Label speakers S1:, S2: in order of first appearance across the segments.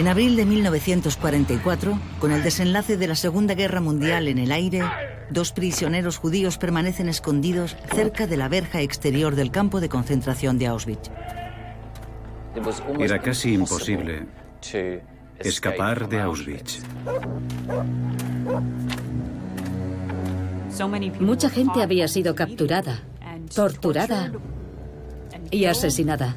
S1: En abril de 1944, con el desenlace de la Segunda Guerra Mundial en el aire, dos prisioneros judíos permanecen escondidos cerca de la verja exterior del campo de concentración de Auschwitz.
S2: Era casi imposible escapar de Auschwitz.
S3: Mucha gente había sido capturada, torturada y asesinada.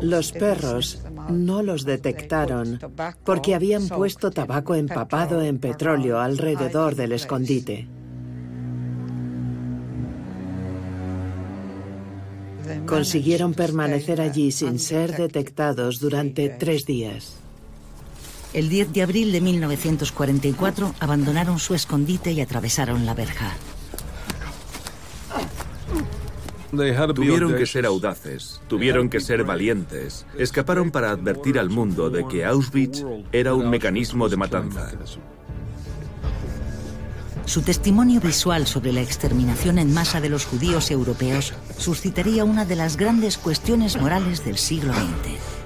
S4: Los perros no los detectaron porque habían puesto tabaco empapado en petróleo alrededor del escondite. Consiguieron permanecer allí sin ser detectados durante tres días.
S1: El 10 de abril de 1944 abandonaron su escondite y atravesaron la verja.
S5: Tuvieron que ser audaces, tuvieron que ser valientes. Escaparon para advertir al mundo de que Auschwitz era un mecanismo de matanza.
S1: Su testimonio visual sobre la exterminación en masa de los judíos europeos suscitaría una de las grandes cuestiones morales del siglo XX.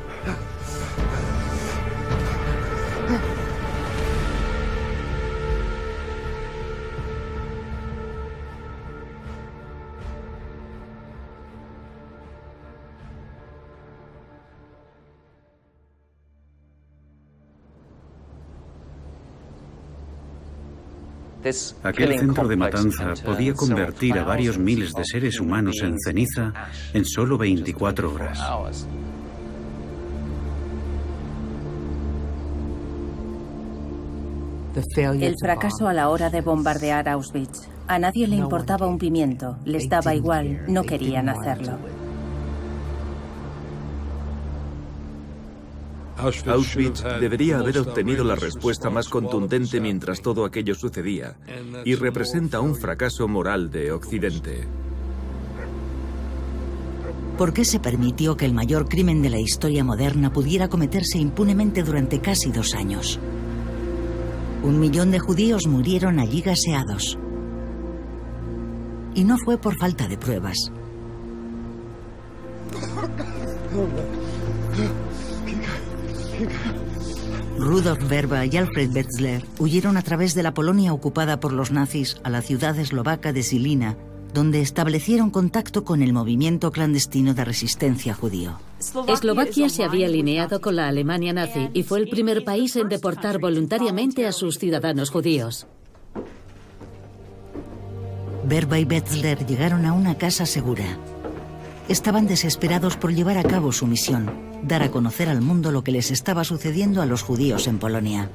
S2: Aquel centro de matanza podía convertir a varios miles de seres humanos en ceniza en solo 24 horas.
S3: El fracaso a la hora de bombardear Auschwitz. A nadie le importaba un pimiento, les daba igual, no querían hacerlo.
S5: Auschwitz debería haber obtenido la respuesta más contundente mientras todo aquello sucedía y representa un fracaso moral de Occidente.
S1: ¿Por qué se permitió que el mayor crimen de la historia moderna pudiera cometerse impunemente durante casi dos años? Un millón de judíos murieron allí gaseados. Y no fue por falta de pruebas. Rudolf Verba y Alfred Wetzler huyeron a través de la Polonia ocupada por los nazis a la ciudad eslovaca de Silina, donde establecieron contacto con el movimiento clandestino de resistencia judío.
S3: Eslovaquia se había alineado con la Alemania nazi y fue el primer país en deportar voluntariamente a sus ciudadanos judíos.
S1: Verba y Wetzler llegaron a una casa segura. Estaban desesperados por llevar a cabo su misión, dar a conocer al mundo lo que les estaba sucediendo a los judíos en Polonia.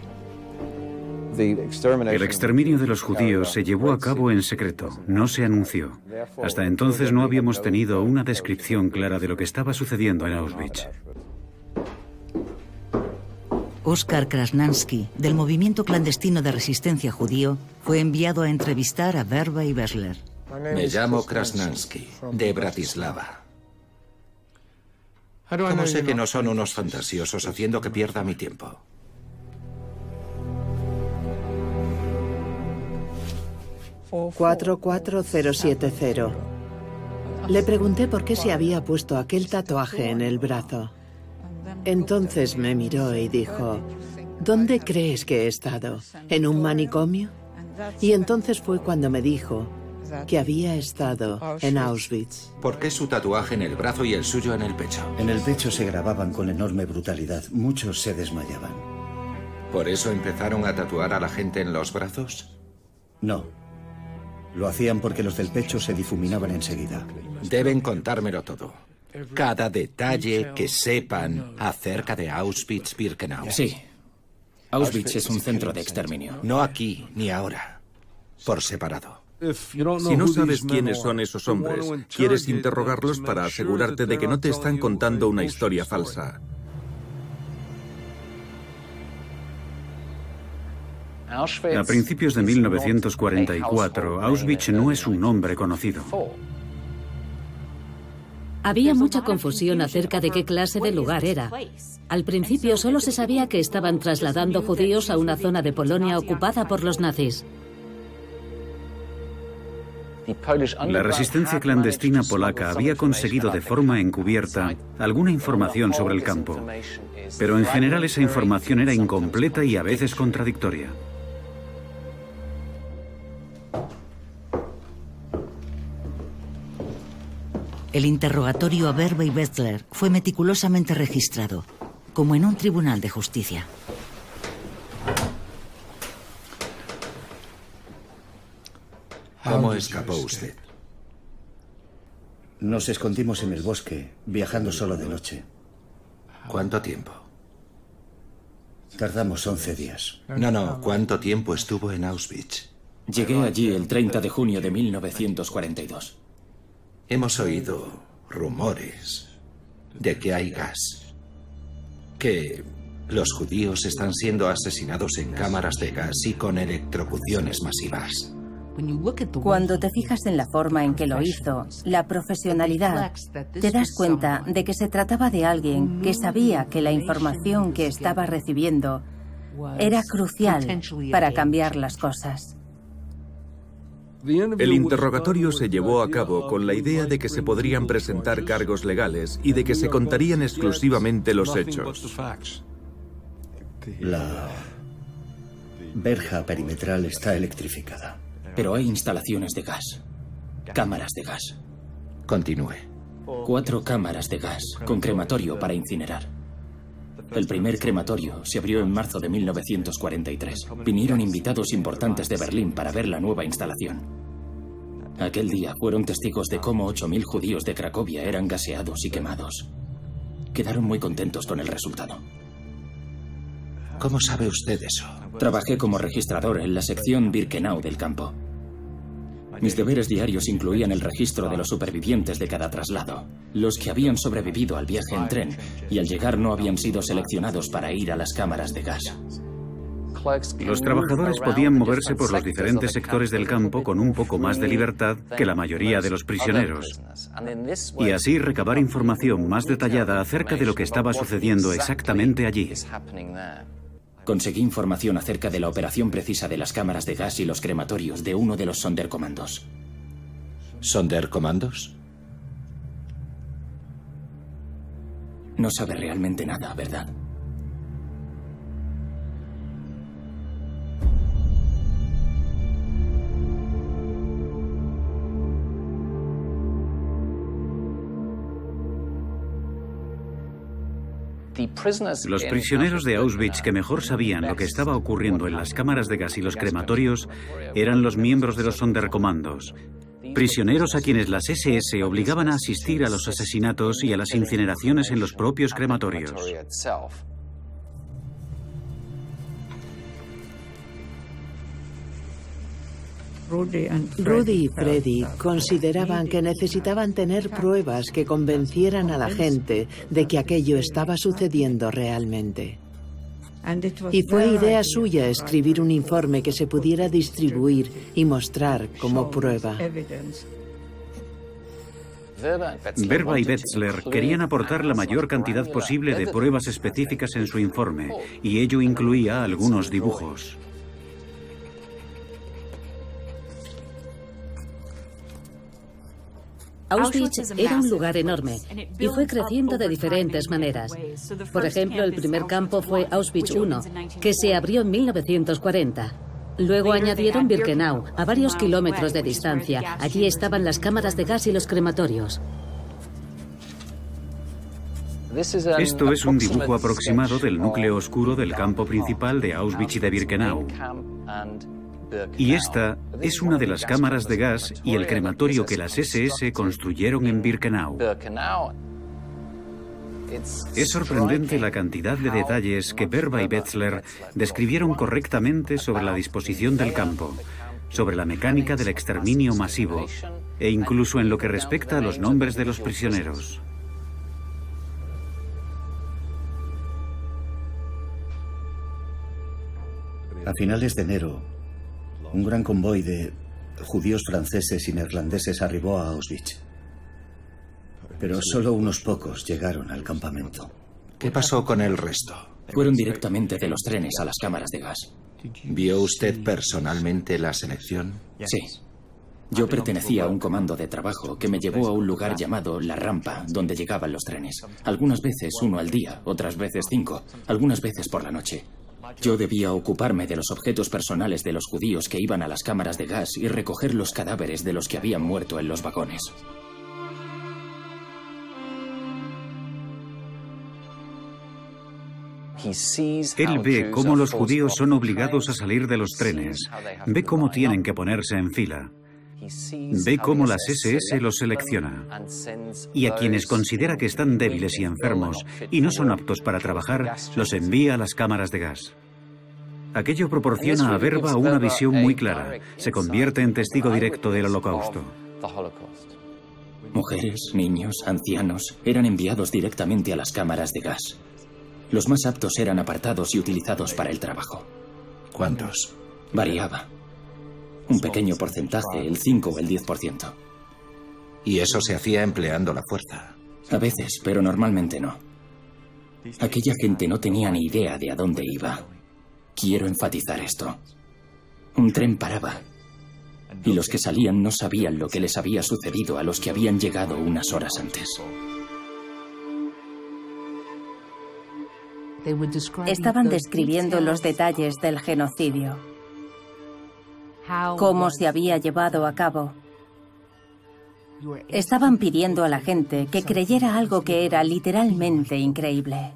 S2: El exterminio de los judíos se llevó a cabo en secreto, no se anunció. Hasta entonces no habíamos tenido una descripción clara de lo que estaba sucediendo en Auschwitz.
S1: Oskar Krasnansky, del movimiento clandestino de resistencia judío, fue enviado a entrevistar a Verba y Bessler.
S6: Me llamo Krasnansky, de Bratislava. ¿Cómo sé que no son unos fantasiosos haciendo que pierda mi tiempo?
S4: «44070». Le pregunté por qué se había puesto aquel tatuaje en el brazo. Entonces me miró y dijo, ¿dónde crees que he estado? ¿En un manicomio? Y entonces fue cuando me dijo que había estado en Auschwitz.
S6: ¿Por qué su tatuaje en el brazo y el suyo en el pecho?
S7: En el pecho se grababan con enorme brutalidad. Muchos se desmayaban.
S6: ¿Por eso empezaron a tatuar a la gente en los brazos?
S7: No. Lo hacían porque los del pecho se difuminaban enseguida.
S6: Deben contármelo todo. Cada detalle que sepan acerca de Auschwitz-Birkenau.
S8: Sí. Auschwitz es un centro de exterminio.
S6: No aquí ni ahora. Por separado.
S5: Si no sabes quiénes son esos hombres, quieres interrogarlos para asegurarte de que no te están contando una historia falsa.
S2: A principios de 1944, Auschwitz no es un nombre conocido.
S9: Había mucha confusión acerca de qué clase de lugar era. Al principio solo se sabía que estaban trasladando judíos a una zona de Polonia ocupada por los nazis.
S2: La resistencia clandestina polaca había conseguido de forma encubierta alguna información sobre el campo, pero en general esa información era incompleta y a veces contradictoria.
S1: El interrogatorio a Verba y Betzler fue meticulosamente registrado, como en un tribunal de justicia.
S6: ¿Cómo escapó usted?
S7: Nos escondimos en el bosque, viajando solo de noche.
S6: ¿Cuánto tiempo?
S7: Tardamos 11 días.
S6: No, no, ¿cuánto tiempo estuvo en Auschwitz?
S8: Llegué allí el 30 de junio de 1942.
S6: Hemos oído rumores de que hay gas. Que los judíos están siendo asesinados en cámaras de gas y con electrocuciones masivas.
S3: Cuando te fijas en la forma en que lo hizo, la profesionalidad, te das cuenta de que se trataba de alguien que sabía que la información que estaba recibiendo era crucial para cambiar las cosas.
S5: El interrogatorio se llevó a cabo con la idea de que se podrían presentar cargos legales y de que se contarían exclusivamente los hechos.
S7: La verja perimetral está electrificada.
S8: Pero hay instalaciones de gas. Cámaras de gas.
S6: Continúe.
S8: Cuatro cámaras de gas con crematorio para incinerar. El primer crematorio se abrió en marzo de 1943. Vinieron invitados importantes de Berlín para ver la nueva instalación. Aquel día fueron testigos de cómo 8.000 judíos de Cracovia eran gaseados y quemados. Quedaron muy contentos con el resultado.
S6: ¿Cómo sabe usted eso?
S8: Trabajé como registrador en la sección Birkenau del campo. Mis deberes diarios incluían el registro de los supervivientes de cada traslado, los que habían sobrevivido al viaje en tren y al llegar no habían sido seleccionados para ir a las cámaras de gas.
S2: Los trabajadores podían moverse por los diferentes sectores del campo con un poco más de libertad que la mayoría de los prisioneros, y así recabar información más detallada acerca de lo que estaba sucediendo exactamente allí.
S8: Conseguí información acerca de la operación precisa de las cámaras de gas y los crematorios de uno de los Sonderkommandos.
S6: ¿Sonderkommandos?
S8: No sabe realmente nada, ¿verdad?
S2: Los prisioneros de Auschwitz que mejor sabían lo que estaba ocurriendo en las cámaras de gas y los crematorios eran los miembros de los Sonderkommandos, prisioneros a quienes las SS obligaban a asistir a los asesinatos y a las incineraciones en los propios crematorios.
S4: Rudy y Freddy consideraban que necesitaban tener pruebas que convencieran a la gente de que aquello estaba sucediendo realmente. Y fue idea suya escribir un informe que se pudiera distribuir y mostrar como prueba.
S2: Verba y Betzler querían aportar la mayor cantidad posible de pruebas específicas en su informe, y ello incluía algunos dibujos.
S9: Auschwitz era un lugar enorme y fue creciendo de diferentes maneras. Por ejemplo, el primer campo fue Auschwitz I, que se abrió en 1940. Luego añadieron Birkenau, a varios kilómetros de distancia. Allí estaban las cámaras de gas y los crematorios.
S2: Esto es un dibujo aproximado del núcleo oscuro del campo principal de Auschwitz y de Birkenau. Y esta es una de las cámaras de gas y el crematorio que las SS construyeron en Birkenau. Es sorprendente la cantidad de detalles que Berba y Betzler describieron correctamente sobre la disposición del campo, sobre la mecánica del exterminio masivo e incluso en lo que respecta a los nombres de los prisioneros.
S7: A finales de enero, un gran convoy de judíos franceses y neerlandeses arribó a Auschwitz. pero solo unos pocos llegaron al campamento.
S6: ¿Qué pasó con el resto?
S8: Fueron directamente de los trenes a las cámaras de gas.
S6: ¿Vio usted personalmente la selección?
S8: Sí. Yo pertenecía a un comando de trabajo que me llevó a un lugar llamado La Rampa, donde llegaban los trenes. Algunas veces uno al día, otras veces cinco, algunas veces por la noche. Yo debía ocuparme de los objetos personales de los judíos que iban a las cámaras de gas y recoger los cadáveres de los que habían muerto en los vagones.
S2: Él ve cómo los judíos son obligados a salir de los trenes, ve cómo tienen que ponerse en fila, ve cómo las SS los selecciona y a quienes considera que están débiles y enfermos y no son aptos para trabajar, los envía a las cámaras de gas. Aquello proporciona a Verba una visión muy clara. Se convierte en testigo directo del holocausto.
S8: Mujeres, niños, ancianos eran enviados directamente a las cámaras de gas. Los más aptos eran apartados y utilizados para el trabajo.
S6: ¿Cuántos?
S8: Variaba. Un pequeño porcentaje, el 5 o el 10%.
S6: Y eso se hacía empleando la fuerza.
S8: A veces, pero normalmente no. Aquella gente no tenía ni idea de a dónde iba. Quiero enfatizar esto. Un tren paraba. Y los que salían no sabían lo que les había sucedido a los que habían llegado unas horas antes.
S3: Estaban describiendo los detalles del genocidio, cómo se había llevado a cabo. Estaban pidiendo a la gente que creyera algo que era literalmente increíble.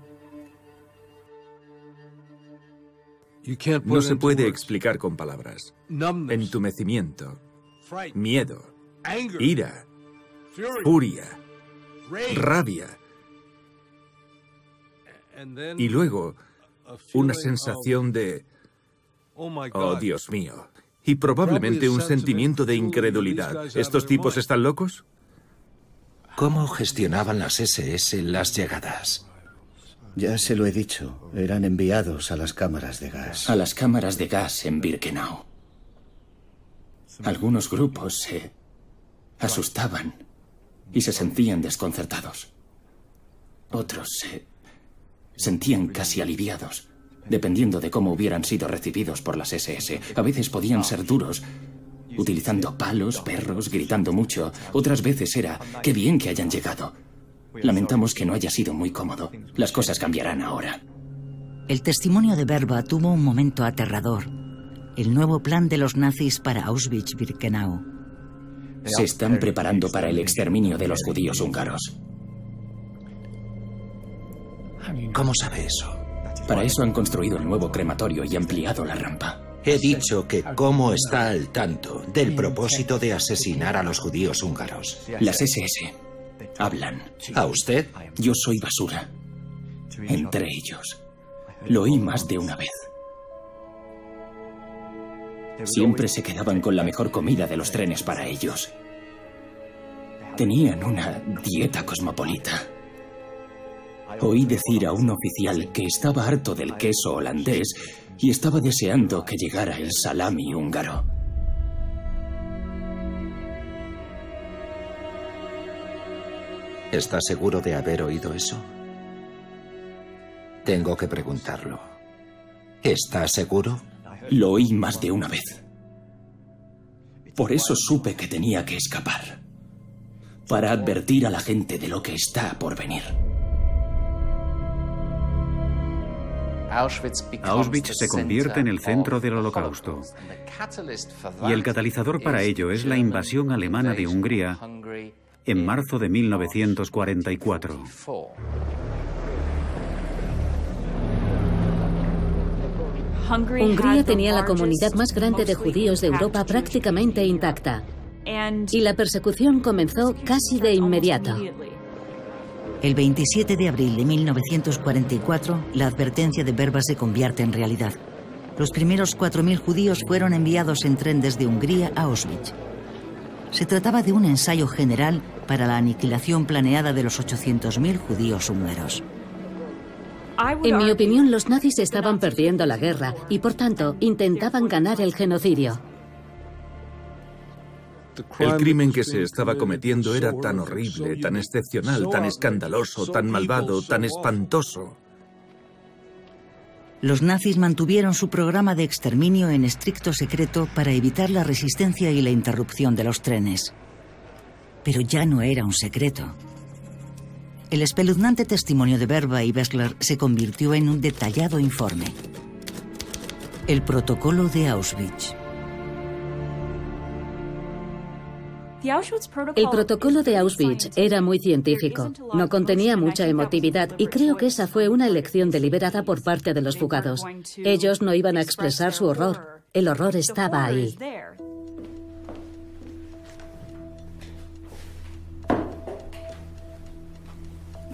S5: No se puede explicar con palabras. Entumecimiento, miedo, ira, furia, rabia, y luego, una sensación de, oh Dios mío, y probablemente un sentimiento de incredulidad. ¿Estos tipos están locos?
S6: ¿Cómo gestionaban las SS las llegadas?
S7: Ya se lo he dicho, eran enviados a las cámaras de gas.
S8: A las cámaras de gas en Birkenau. Algunos grupos se asustaban y se sentían desconcertados. Otros se sentían casi aliviados, dependiendo de cómo hubieran sido recibidos por las SS. A veces podían ser duros, utilizando palos, perros, gritando mucho. Otras veces era, qué bien que hayan llegado. Lamentamos que no haya sido muy cómodo. Las cosas cambiarán ahora.
S1: El testimonio de Berba tuvo un momento aterrador. El nuevo plan de los nazis para Auschwitz-Birkenau.
S8: Se están preparando para el exterminio de los judíos húngaros.
S6: ¿Cómo sabe eso?
S8: Para eso han construido el nuevo crematorio y ampliado la rampa.
S6: He dicho que cómo está al tanto del propósito de asesinar a los judíos húngaros.
S8: Las SS hablan.
S6: ¿A usted?
S8: Yo soy basura. Entre ellos. Lo oí más de una vez. Siempre se quedaban con la mejor comida de los trenes para ellos. Tenían una dieta cosmopolita. Oí decir a un oficial que estaba harto del queso holandés y estaba deseando que llegara el salami húngaro.
S6: ¿Está seguro de haber oído eso? Tengo que preguntarlo. ¿Está seguro?
S8: Lo oí más de una vez. Por eso supe que tenía que escapar. Para advertir a la gente de lo que está por venir.
S2: Auschwitz se convierte en el centro del holocausto. Y el catalizador para ello es la invasión alemana de Hungría en marzo de 1944.
S9: Hungría tenía la comunidad más grande de judíos de Europa prácticamente intacta. Y la persecución comenzó casi de inmediato.
S1: El 27 de abril de 1944, la advertencia de Berba se convierte en realidad. Los primeros 4.000 judíos fueron enviados en tren desde Hungría a Auschwitz. Se trataba de un ensayo general para la aniquilación planeada de los 800.000 judíos húngaros.
S9: En mi opinión, los nazis estaban perdiendo la guerra y, por tanto, intentaban ganar el genocidio.
S5: El crimen que se estaba cometiendo era tan horrible, tan excepcional, tan escandaloso, tan malvado, tan espantoso.
S1: Los nazis mantuvieron su programa de exterminio en estricto secreto para evitar la resistencia y la interrupción de los trenes. Pero ya no era un secreto. El espeluznante testimonio de Berba y Bessler se convirtió en un detallado informe. El protocolo de Auschwitz.
S9: El protocolo de Auschwitz era muy científico, no contenía mucha emotividad y creo que esa fue una elección deliberada por parte de los fugados. Ellos no iban a expresar su horror, el horror estaba ahí.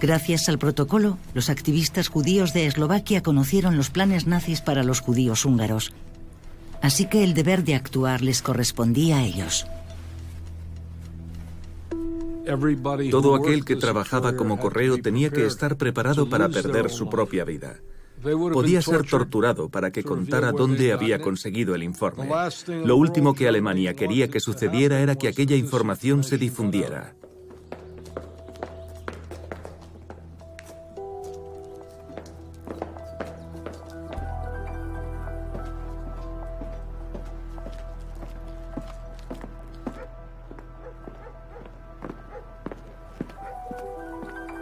S1: Gracias al protocolo, los activistas judíos de Eslovaquia conocieron los planes nazis para los judíos húngaros. Así que el deber de actuar les correspondía a ellos.
S5: Todo aquel que trabajaba como correo tenía que estar preparado para perder su propia vida. Podía ser torturado para que contara dónde había conseguido el informe. Lo último que Alemania quería que sucediera era que aquella información se difundiera.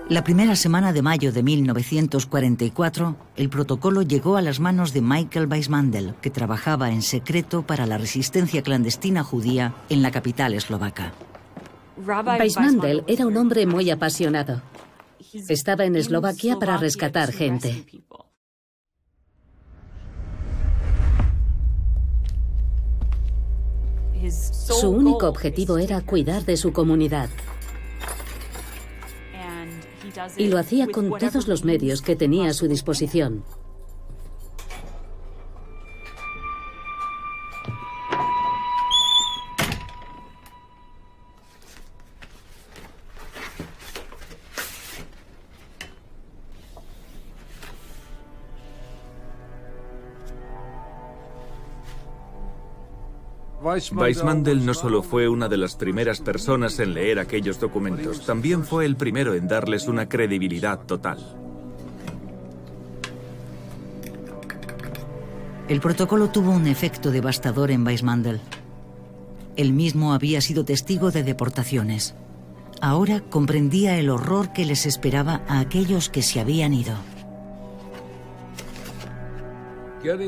S1: La primera semana de mayo de 1944, el protocolo llegó a las manos de Michael Weissmandel, que trabajaba en secreto para la resistencia clandestina judía en la capital eslovaca.
S9: Weissmandel era un hombre muy apasionado. Estaba en Eslovaquia para rescatar gente. Su único objetivo era cuidar de su comunidad y lo hacía con todos los medios que tenía a su disposición.
S5: Weissmandel no solo fue una de las primeras personas en leer aquellos documentos, también fue el primero en darles una credibilidad total.
S1: El protocolo tuvo un efecto devastador en Weissmandel. Él mismo había sido testigo de deportaciones. Ahora comprendía el horror que les esperaba a aquellos que se habían ido.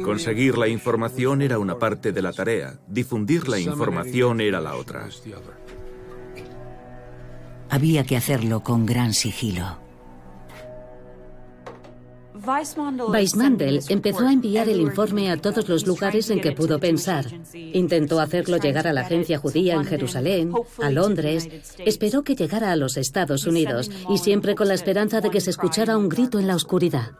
S5: Conseguir la información era una parte de la tarea, difundir la información era la otra.
S1: Había que hacerlo con gran sigilo.
S9: Weissmandel empezó a enviar el informe a todos los lugares en que pudo pensar. Intentó hacerlo llegar a la agencia judía en Jerusalén, a Londres, esperó que llegara a los Estados Unidos y siempre con la esperanza de que se escuchara un grito en la oscuridad.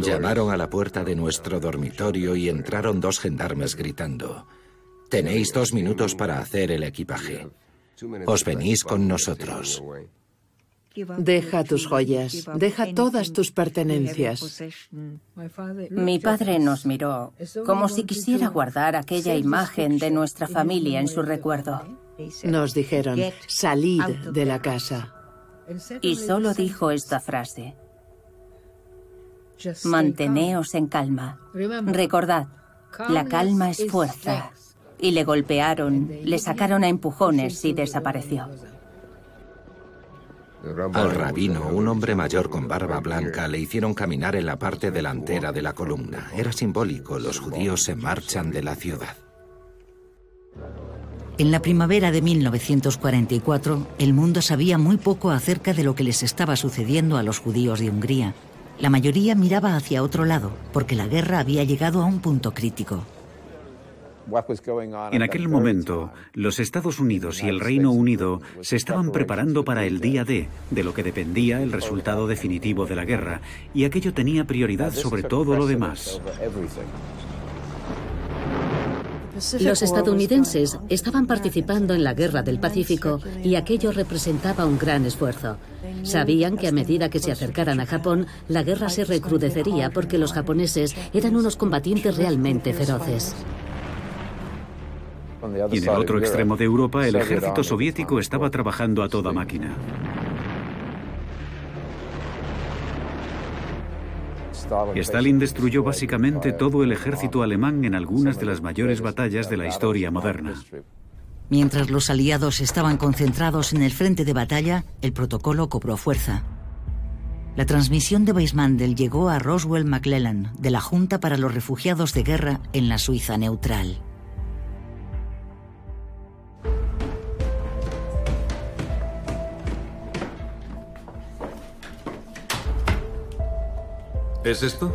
S6: Llamaron a la puerta de nuestro dormitorio y entraron dos gendarmes gritando, Tenéis dos minutos para hacer el equipaje. Os venís con nosotros.
S4: Deja tus joyas, deja todas tus pertenencias.
S3: Mi padre nos miró como si quisiera guardar aquella imagen de nuestra familia en su recuerdo.
S4: Nos dijeron, salid de la casa.
S3: Y solo dijo esta frase. Manteneos en calma. Recordad, la calma es fuerza. Y le golpearon, le sacaron a empujones y desapareció.
S6: Al rabino, un hombre mayor con barba blanca, le hicieron caminar en la parte delantera de la columna. Era simbólico, los judíos se marchan de la ciudad.
S1: En la primavera de 1944, el mundo sabía muy poco acerca de lo que les estaba sucediendo a los judíos de Hungría. La mayoría miraba hacia otro lado, porque la guerra había llegado a un punto crítico.
S2: En aquel momento, los Estados Unidos y el Reino Unido se estaban preparando para el día D, de lo que dependía el resultado definitivo de la guerra, y aquello tenía prioridad sobre todo lo demás.
S9: Los estadounidenses estaban participando en la Guerra del Pacífico y aquello representaba un gran esfuerzo. Sabían que a medida que se acercaran a Japón, la guerra se recrudecería porque los japoneses eran unos combatientes realmente feroces.
S2: Y en el otro extremo de Europa, el ejército soviético estaba trabajando a toda máquina. Stalin destruyó básicamente todo el ejército alemán en algunas de las mayores batallas de la historia moderna.
S1: Mientras los aliados estaban concentrados en el frente de batalla, el protocolo cobró fuerza. La transmisión de Weismandel llegó a Roswell McClellan, de la Junta para los Refugiados de Guerra en la Suiza neutral.
S5: ¿Es esto?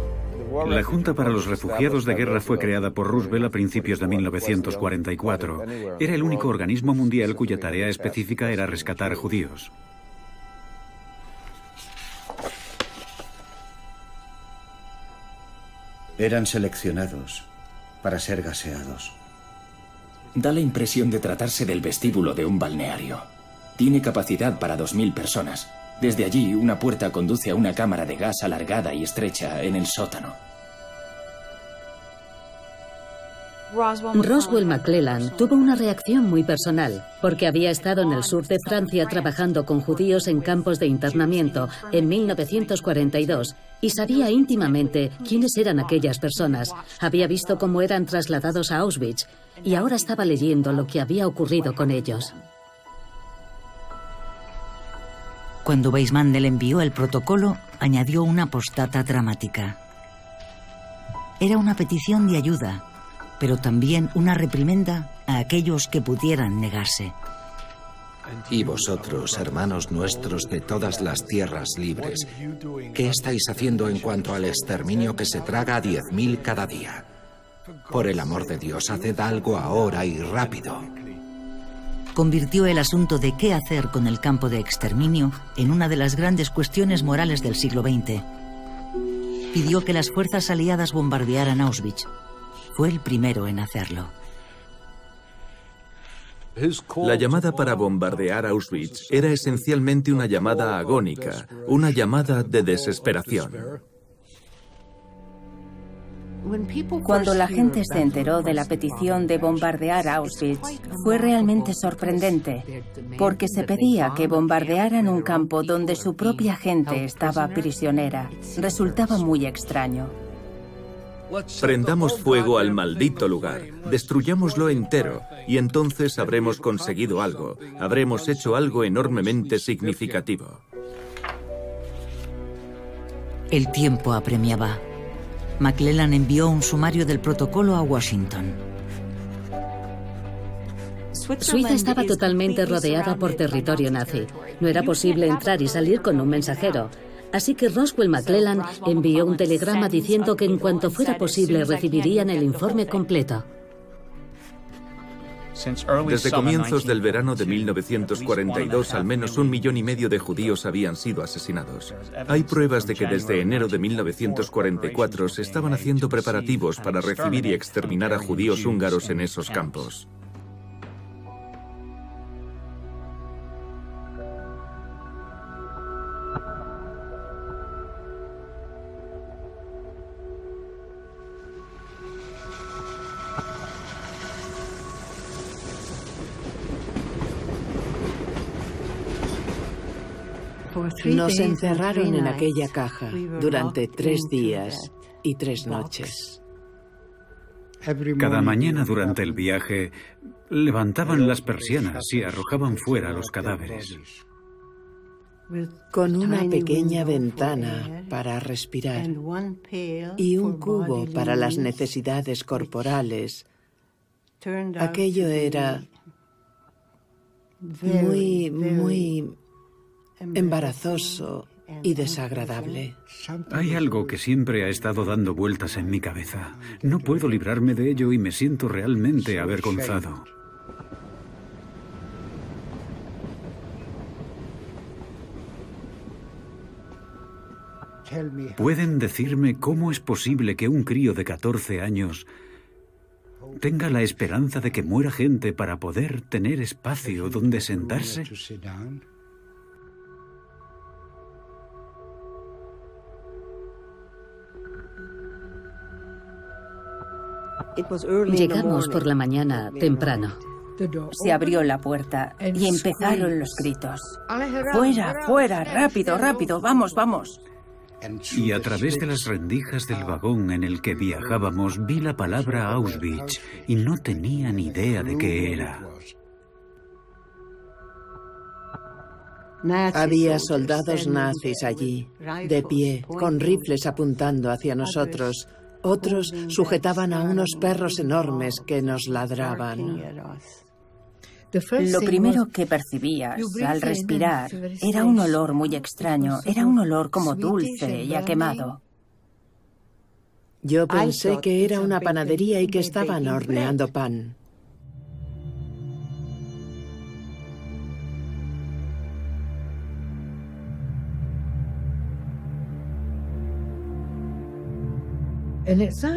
S2: La Junta para los Refugiados de Guerra fue creada por Roosevelt a principios de 1944. Era el único organismo mundial cuya tarea específica era rescatar judíos.
S7: Eran seleccionados para ser gaseados.
S8: Da la impresión de tratarse del vestíbulo de un balneario. Tiene capacidad para 2.000 personas. Desde allí, una puerta conduce a una cámara de gas alargada y estrecha en el sótano.
S9: Roswell McClellan tuvo una reacción muy personal, porque había estado en el sur de Francia trabajando con judíos en campos de internamiento en 1942 y sabía íntimamente quiénes eran aquellas personas. Había visto cómo eran trasladados a Auschwitz y ahora estaba leyendo lo que había ocurrido con ellos.
S1: Cuando Weismandel envió el protocolo, añadió una postata dramática. Era una petición de ayuda, pero también una reprimenda a aquellos que pudieran negarse.
S6: Y vosotros, hermanos nuestros de todas las tierras libres, ¿qué estáis haciendo en cuanto al exterminio que se traga a diez mil cada día? Por el amor de Dios, haced algo ahora y rápido
S1: convirtió el asunto de qué hacer con el campo de exterminio en una de las grandes cuestiones morales del siglo XX. Pidió que las fuerzas aliadas bombardearan Auschwitz. Fue el primero en hacerlo.
S5: La llamada para bombardear Auschwitz era esencialmente una llamada agónica, una llamada de desesperación.
S3: Cuando la gente se enteró de la petición de bombardear Auschwitz, fue realmente sorprendente, porque se pedía que bombardearan un campo donde su propia gente estaba prisionera. Resultaba muy extraño.
S5: Prendamos fuego al maldito lugar, destruyámoslo entero, y entonces habremos conseguido algo, habremos hecho algo enormemente significativo.
S1: El tiempo apremiaba. McClellan envió un sumario del protocolo a Washington.
S9: Suiza estaba totalmente rodeada por territorio nazi. No era posible entrar y salir con un mensajero. Así que Roswell McClellan envió un telegrama diciendo que en cuanto fuera posible recibirían el informe completo.
S5: Desde comienzos del verano de 1942, al menos un millón y medio de judíos habían sido asesinados. Hay pruebas de que desde enero de 1944 se estaban haciendo preparativos para recibir y exterminar a judíos húngaros en esos campos.
S4: Nos encerraron en aquella caja durante tres días y tres noches.
S2: Cada mañana durante el viaje levantaban las persianas y arrojaban fuera los cadáveres.
S4: Con una pequeña ventana para respirar y un cubo para las necesidades corporales, aquello era muy, muy embarazoso y desagradable.
S2: Hay algo que siempre ha estado dando vueltas en mi cabeza. No puedo librarme de ello y me siento realmente avergonzado. ¿Pueden decirme cómo es posible que un crío de 14 años tenga la esperanza de que muera gente para poder tener espacio donde sentarse?
S9: Llegamos por la mañana temprano.
S3: Se abrió la puerta y empezaron los gritos. Fuera, fuera, rápido, rápido, vamos, vamos.
S2: Y a través de las rendijas del vagón en el que viajábamos vi la palabra Auschwitz y no tenía ni idea de qué era.
S4: Había soldados nazis allí, de pie, con rifles apuntando hacia nosotros. Otros sujetaban a unos perros enormes que nos ladraban.
S3: Lo primero que percibías al respirar era un olor muy extraño, era un olor como dulce y a quemado.
S4: Yo pensé que era una panadería y que estaban horneando pan.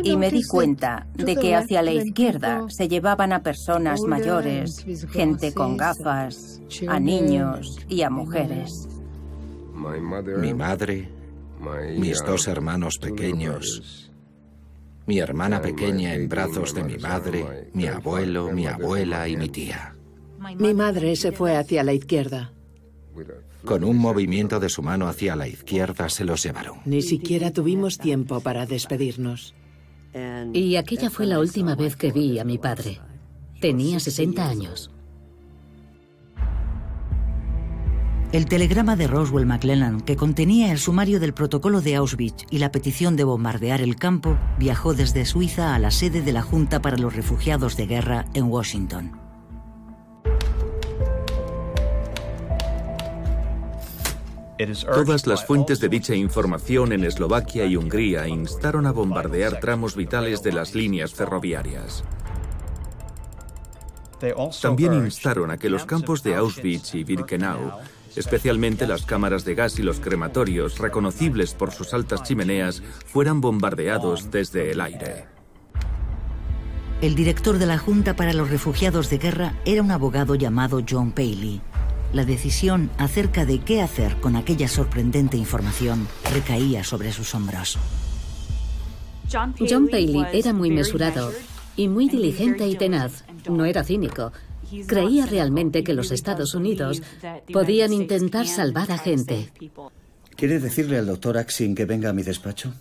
S3: Y me di cuenta de que hacia la izquierda se llevaban a personas mayores, gente con gafas, a niños y a mujeres.
S6: Mi madre, mis dos hermanos pequeños, mi hermana pequeña en brazos de mi madre, mi abuelo, mi abuela y mi tía.
S4: Mi madre se fue hacia la izquierda.
S6: Con un movimiento de su mano hacia la izquierda se los llevaron.
S4: Ni siquiera tuvimos tiempo para despedirnos.
S9: Y aquella fue la última vez que vi a mi padre. Tenía 60 años.
S1: El telegrama de Roswell McClellan, que contenía el sumario del protocolo de Auschwitz y la petición de bombardear el campo, viajó desde Suiza a la sede de la Junta para los Refugiados de Guerra en Washington.
S5: Todas las fuentes de dicha información en Eslovaquia y Hungría instaron a bombardear tramos vitales de las líneas ferroviarias. También instaron a que los campos de Auschwitz y Birkenau, especialmente las cámaras de gas y los crematorios, reconocibles por sus altas chimeneas, fueran bombardeados desde el aire.
S1: El director de la Junta para los Refugiados de Guerra era un abogado llamado John Paley. La decisión acerca de qué hacer con aquella sorprendente información recaía sobre sus hombros.
S9: John Paley era muy mesurado y muy diligente y tenaz. No era cínico. Creía realmente que los Estados Unidos podían intentar salvar a gente.
S7: ¿Quiere decirle al doctor Axin que venga a mi despacho?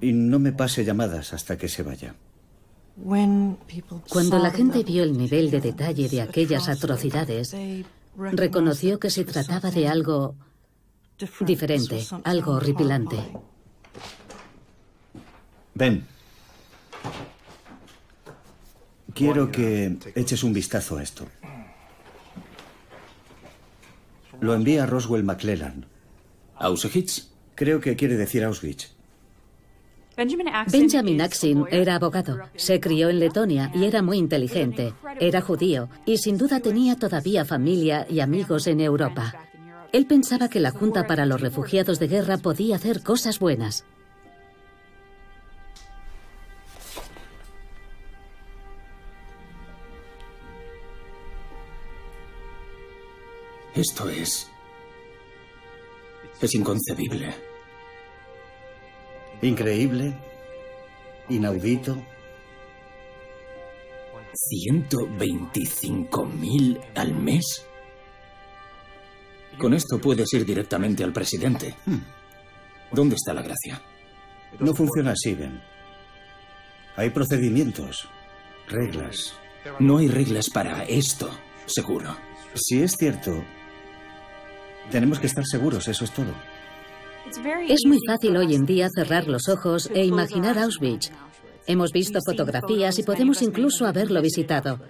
S7: Y no me pase llamadas hasta que se vaya.
S9: Cuando la gente vio el nivel de detalle de aquellas atrocidades, reconoció que se trataba de algo diferente, algo horripilante.
S7: Ven. Quiero que eches un vistazo a esto. Lo envía Roswell McClellan.
S8: ¿Auschwitz?
S7: Creo que quiere decir Auschwitz.
S9: Benjamin Axin era abogado, se crió en Letonia y era muy inteligente. Era judío y sin duda tenía todavía familia y amigos en Europa. Él pensaba que la Junta para los Refugiados de Guerra podía hacer cosas buenas.
S8: Esto es... Es inconcebible.
S7: Increíble, inaudito.
S8: 125.000 al mes. Con esto puedes ir directamente al presidente.
S7: Hmm.
S8: ¿Dónde está la gracia?
S7: No funciona así, Ben. Hay procedimientos, reglas.
S8: No hay reglas para esto, seguro.
S7: Si es cierto, tenemos que estar seguros, eso es todo.
S9: Es muy fácil hoy en día cerrar los ojos e imaginar Auschwitz. Hemos visto fotografías y podemos incluso haberlo visitado.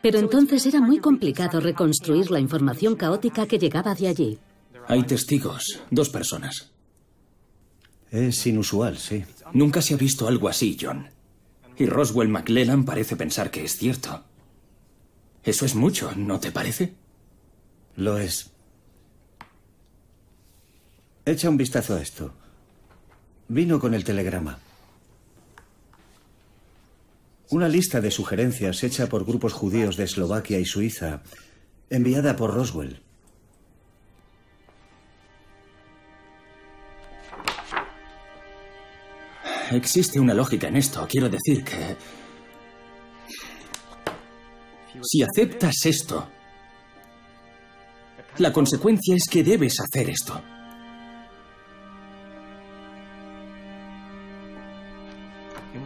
S9: Pero entonces era muy complicado reconstruir la información caótica que llegaba de allí.
S8: Hay testigos, dos personas.
S7: Es inusual, sí.
S8: Nunca se ha visto algo así, John. Y Roswell McClellan parece pensar que es cierto. Eso es mucho, ¿no te parece?
S7: Lo es. Echa un vistazo a esto. Vino con el telegrama. Una lista de sugerencias hecha por grupos judíos de Eslovaquia y Suiza, enviada por Roswell.
S8: Existe una lógica en esto. Quiero decir que... Si aceptas esto, la consecuencia es que debes hacer esto.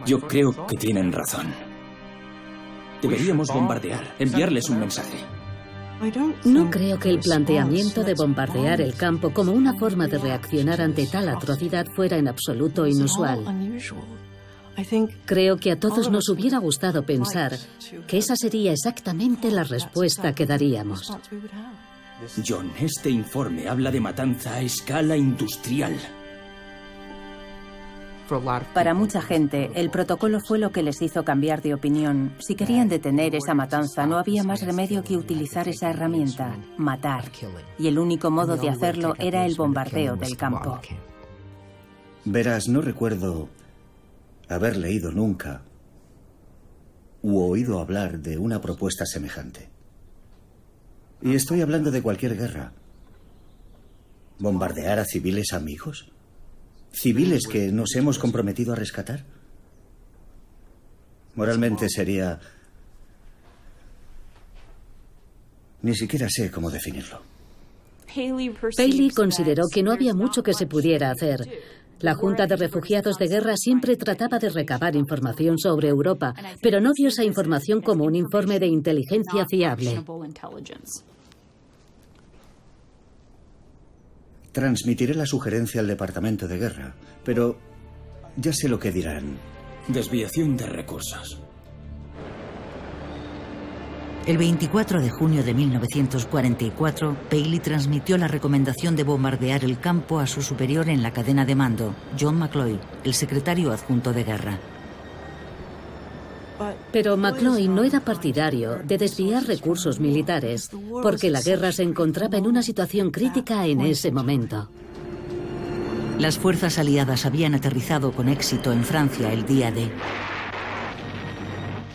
S8: Yo creo que tienen razón. Deberíamos bombardear, enviarles un mensaje.
S9: No creo que el planteamiento de bombardear el campo como una forma de reaccionar ante tal atrocidad fuera en absoluto inusual. Creo que a todos nos hubiera gustado pensar que esa sería exactamente la respuesta que daríamos.
S8: John, este informe habla de matanza a escala industrial.
S3: Para mucha gente, el protocolo fue lo que les hizo cambiar de opinión. Si querían detener esa matanza, no había más remedio que utilizar esa herramienta, matar. Y el único modo de hacerlo era el bombardeo del campo.
S7: Verás, no recuerdo haber leído nunca u oído hablar de una propuesta semejante. Y estoy hablando de cualquier guerra. ¿Bombardear a civiles amigos? Civiles que nos hemos comprometido a rescatar? Moralmente sería... Ni siquiera sé cómo definirlo.
S9: Paley consideró que no había mucho que se pudiera hacer. La Junta de Refugiados de Guerra siempre trataba de recabar información sobre Europa, pero no vio esa información como un informe de inteligencia fiable.
S7: Transmitiré la sugerencia al Departamento de Guerra, pero ya sé lo que dirán.
S8: Desviación de recursos.
S1: El 24 de junio de 1944, Paley transmitió la recomendación de bombardear el campo a su superior en la cadena de mando, John McCloy, el secretario adjunto de guerra.
S9: Pero McCloy no era partidario de desviar recursos militares, porque la guerra se encontraba en una situación crítica en ese momento.
S1: Las fuerzas aliadas habían aterrizado con éxito en Francia el día de...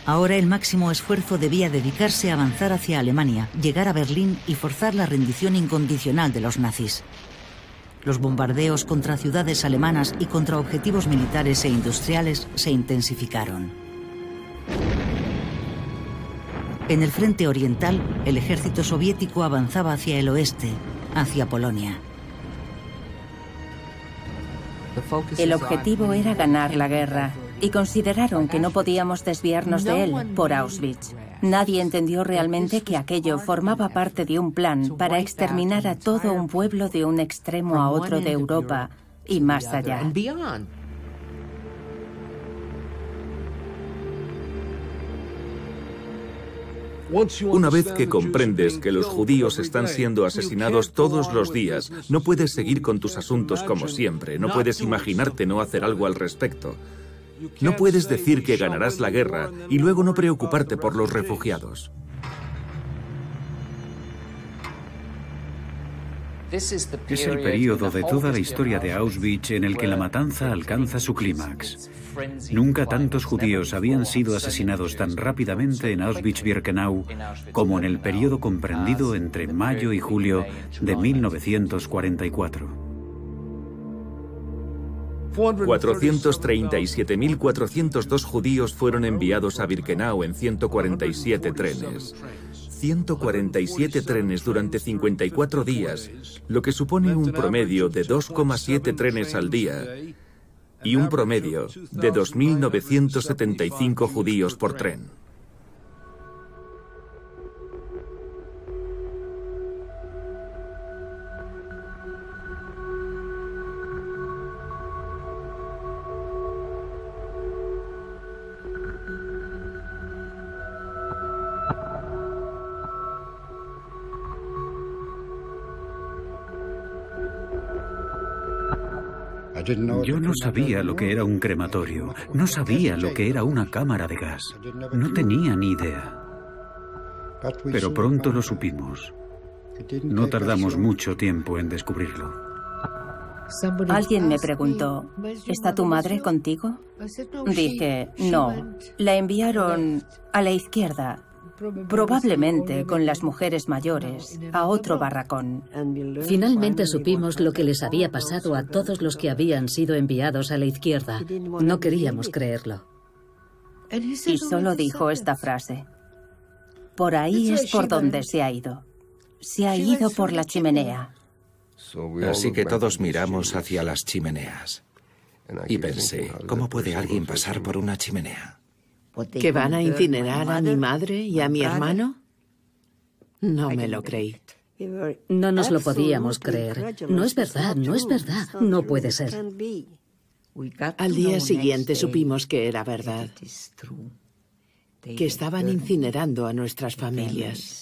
S1: Ahora el máximo esfuerzo debía dedicarse a avanzar hacia Alemania, llegar a Berlín y forzar la rendición incondicional de los nazis. Los bombardeos contra ciudades alemanas y contra objetivos militares e industriales se intensificaron. En el frente oriental, el ejército soviético avanzaba hacia el oeste, hacia Polonia.
S3: El objetivo era ganar la guerra y consideraron que no podíamos desviarnos de él por Auschwitz. Nadie entendió realmente que aquello formaba parte de un plan para exterminar a todo un pueblo de un extremo a otro de Europa y más allá.
S5: Una vez que comprendes que los judíos están siendo asesinados todos los días, no puedes seguir con tus asuntos como siempre, no puedes imaginarte no hacer algo al respecto. No puedes decir que ganarás la guerra y luego no preocuparte por los refugiados.
S2: Es el periodo de toda la historia de Auschwitz en el que la matanza alcanza su clímax. Nunca tantos judíos habían sido asesinados tan rápidamente en Auschwitz-Birkenau como en el periodo comprendido entre mayo y julio de 1944.
S5: 437.402 judíos fueron enviados a Birkenau en 147 trenes. 147 trenes durante 54 días, lo que supone un promedio de 2,7 trenes al día y un promedio de 2.975 judíos por tren.
S2: Yo no sabía lo que era un crematorio, no sabía lo que era una cámara de gas, no tenía ni idea. Pero pronto lo supimos. No tardamos mucho tiempo en descubrirlo.
S3: Alguien me preguntó, ¿está tu madre contigo? Dije, no, la enviaron a la izquierda, probablemente con las mujeres mayores, a otro barracón.
S9: Finalmente supimos lo que les había pasado a todos los que habían sido enviados a la izquierda. No queríamos creerlo.
S3: Y solo dijo esta frase. Por ahí es por donde se ha ido. Se ha ido por la chimenea.
S6: Así que todos miramos hacia las chimeneas. Y pensé, ¿cómo puede alguien pasar por una chimenea?
S4: ¿Que van a incinerar a mi madre y a mi hermano? No me lo creí.
S9: No nos lo podíamos creer. No es verdad, no es verdad, no puede ser.
S4: Al día siguiente supimos que era verdad, que estaban incinerando a nuestras familias.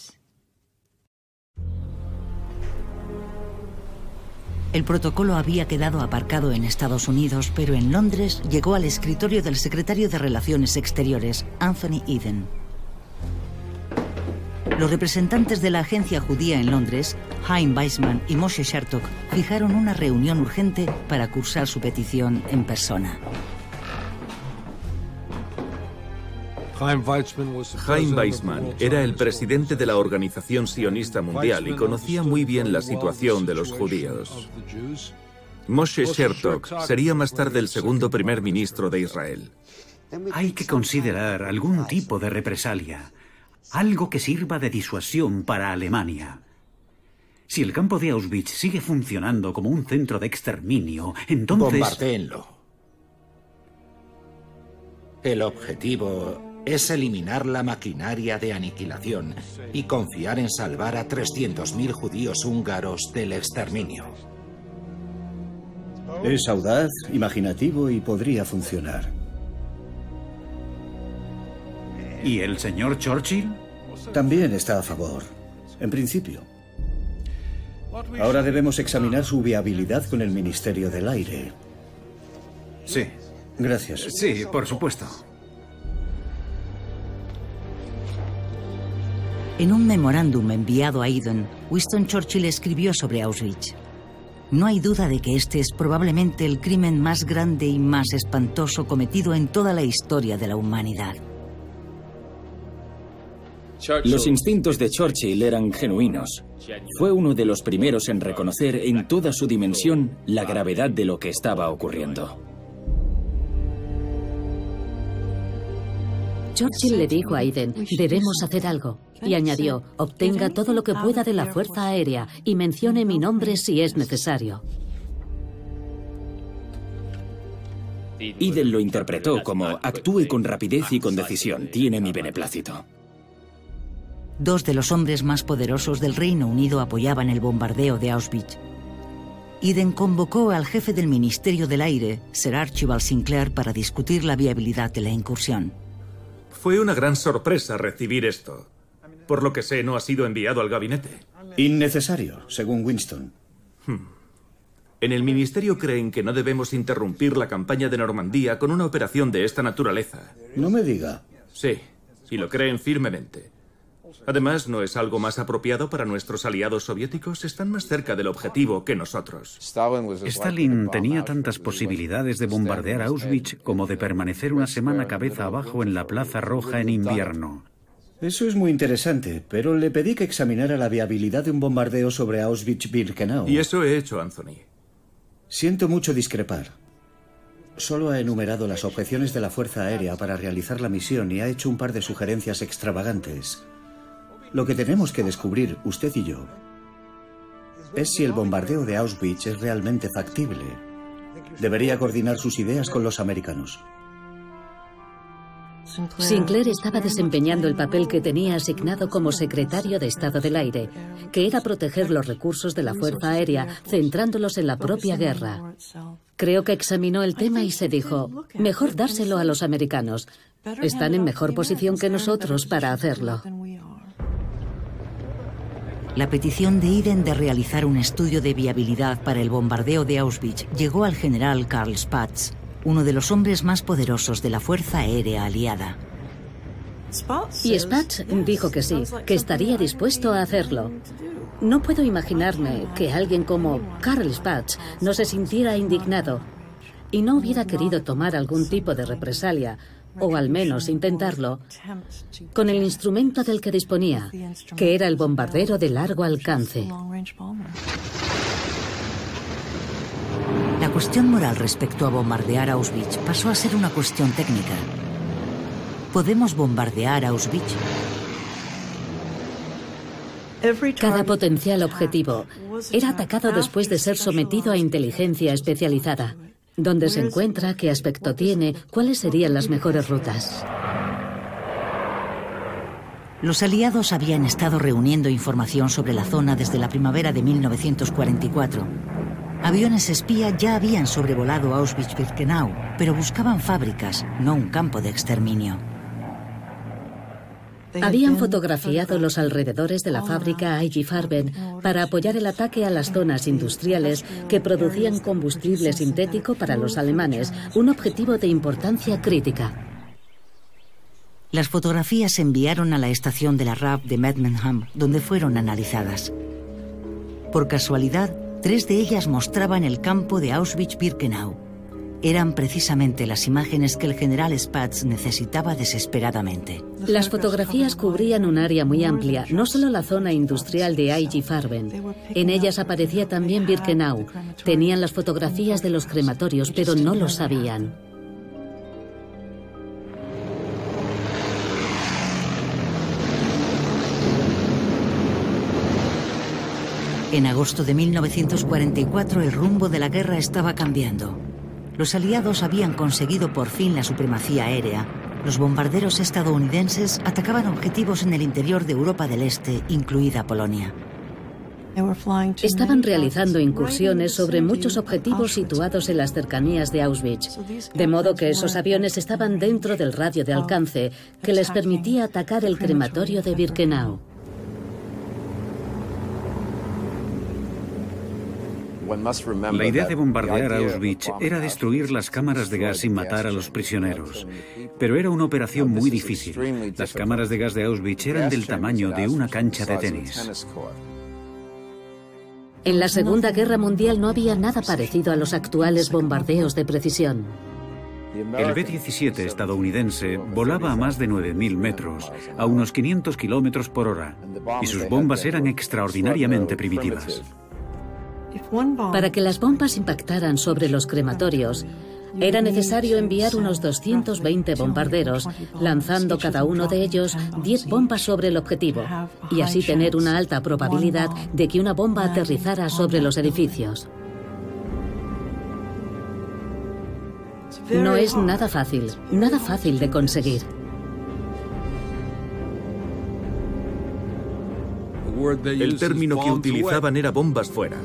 S1: El protocolo había quedado aparcado en Estados Unidos, pero en Londres llegó al escritorio del secretario de Relaciones Exteriores, Anthony Eden. Los representantes de la agencia judía en Londres, Chaim Weissman y Moshe Shertok, fijaron una reunión urgente para cursar su petición en persona.
S5: Chaim Weizmann era el presidente de la Organización Sionista Mundial y conocía muy bien la situación de los judíos. Moshe Shertok sería más tarde el segundo primer ministro de Israel.
S2: Hay que considerar algún tipo de represalia, algo que sirva de disuasión para Alemania. Si el campo de Auschwitz sigue funcionando como un centro de exterminio, entonces...
S6: Bombardéenlo. El objetivo es eliminar la maquinaria de aniquilación y confiar en salvar a 300.000 judíos húngaros del exterminio.
S7: Es audaz, imaginativo y podría funcionar.
S2: ¿Y el señor Churchill?
S7: También está a favor, en principio. Ahora debemos examinar su viabilidad con el Ministerio del Aire.
S2: Sí.
S7: Gracias.
S2: Sí, por supuesto.
S1: En un memorándum enviado a Eden, Winston Churchill escribió sobre Auschwitz. No hay duda de que este es probablemente el crimen más grande y más espantoso cometido en toda la historia de la humanidad.
S8: Los instintos de Churchill eran genuinos. Fue uno de los primeros en reconocer en toda su dimensión la gravedad de lo que estaba ocurriendo.
S9: Churchill le dijo a Eden, debemos hacer algo. Y añadió, obtenga todo lo que pueda de la Fuerza Aérea y mencione mi nombre si es necesario.
S8: Eden lo interpretó como actúe con rapidez y con decisión, tiene mi beneplácito.
S1: Dos de los hombres más poderosos del Reino Unido apoyaban el bombardeo de Auschwitz. Eden convocó al jefe del Ministerio del Aire, Sir Archibald Sinclair, para discutir la viabilidad de la incursión.
S5: Fue una gran sorpresa recibir esto. Por lo que sé, no ha sido enviado al gabinete.
S7: Innecesario, según Winston.
S5: Hmm. En el ministerio creen que no debemos interrumpir la campaña de Normandía con una operación de esta naturaleza.
S7: No me diga.
S5: Sí, y lo creen firmemente. Además, ¿no es algo más apropiado para nuestros aliados soviéticos? Están más cerca del objetivo que nosotros.
S2: Stalin tenía tantas posibilidades de bombardear Auschwitz como de permanecer una semana cabeza abajo en la Plaza Roja en invierno.
S7: Eso es muy interesante, pero le pedí que examinara la viabilidad de un bombardeo sobre Auschwitz-Birkenau.
S5: Y eso he hecho, Anthony.
S7: Siento mucho discrepar. Solo ha enumerado las objeciones de la Fuerza Aérea para realizar la misión y ha hecho un par de sugerencias extravagantes. Lo que tenemos que descubrir, usted y yo, es si el bombardeo de Auschwitz es realmente factible. Debería coordinar sus ideas con los americanos.
S9: Sinclair estaba desempeñando el papel que tenía asignado como secretario de Estado del Aire, que era proteger los recursos de la Fuerza Aérea, centrándolos en la propia guerra. Creo que examinó el tema y se dijo, mejor dárselo a los americanos. Están en mejor posición que nosotros para hacerlo.
S1: La petición de Eden de realizar un estudio de viabilidad para el bombardeo de Auschwitz llegó al general Karl Spatz, uno de los hombres más poderosos de la Fuerza Aérea Aliada.
S9: Y Spatz dijo que sí, que estaría dispuesto a hacerlo. No puedo imaginarme que alguien como Karl Spatz no se sintiera indignado y no hubiera querido tomar algún tipo de represalia, o al menos intentarlo, con el instrumento del que disponía, que era el bombardero de largo alcance.
S1: La cuestión moral respecto a bombardear Auschwitz pasó a ser una cuestión técnica. ¿Podemos bombardear Auschwitz?
S9: Cada potencial objetivo era atacado después de ser sometido a inteligencia especializada. ¿Dónde se encuentra? ¿Qué aspecto tiene? ¿Cuáles serían las mejores rutas?
S1: Los aliados habían estado reuniendo información sobre la zona desde la primavera de 1944. Aviones espía ya habían sobrevolado Auschwitz-Birkenau, pero buscaban fábricas, no un campo de exterminio.
S9: Habían fotografiado los alrededores de la fábrica IG Farben para apoyar el ataque a las zonas industriales que producían combustible sintético para los alemanes, un objetivo de importancia crítica.
S1: Las fotografías se enviaron a la estación de la RAF de Medmenham, donde fueron analizadas. Por casualidad, tres de ellas mostraban el campo de Auschwitz-Birkenau eran precisamente las imágenes que el general Spatz necesitaba desesperadamente.
S9: Las fotografías cubrían un área muy amplia, no solo la zona industrial de IG Farben. En ellas aparecía también Birkenau. Tenían las fotografías de los crematorios, pero no lo sabían.
S1: En agosto de 1944 el rumbo de la guerra estaba cambiando los aliados habían conseguido por fin la supremacía aérea. Los bombarderos estadounidenses atacaban objetivos en el interior de Europa del Este, incluida Polonia.
S9: Estaban realizando incursiones sobre muchos objetivos situados en las cercanías de Auschwitz, de modo que esos aviones estaban dentro del radio de alcance que les permitía atacar el crematorio de Birkenau.
S2: La idea de bombardear Auschwitz era destruir las cámaras de gas y matar a los prisioneros. Pero era una operación muy difícil. Las cámaras de gas de Auschwitz eran del tamaño de una cancha de tenis.
S9: En la Segunda Guerra Mundial no había nada parecido a los actuales bombardeos de precisión.
S2: El B-17 estadounidense volaba a más de 9.000 metros, a unos 500 kilómetros por hora, y sus bombas eran extraordinariamente primitivas.
S9: Para que las bombas impactaran sobre los crematorios, era necesario enviar unos 220 bombarderos, lanzando cada uno de ellos 10 bombas sobre el objetivo, y así tener una alta probabilidad de que una bomba aterrizara sobre los edificios. No es nada fácil, nada fácil de conseguir.
S5: El término que utilizaban era bombas fuera.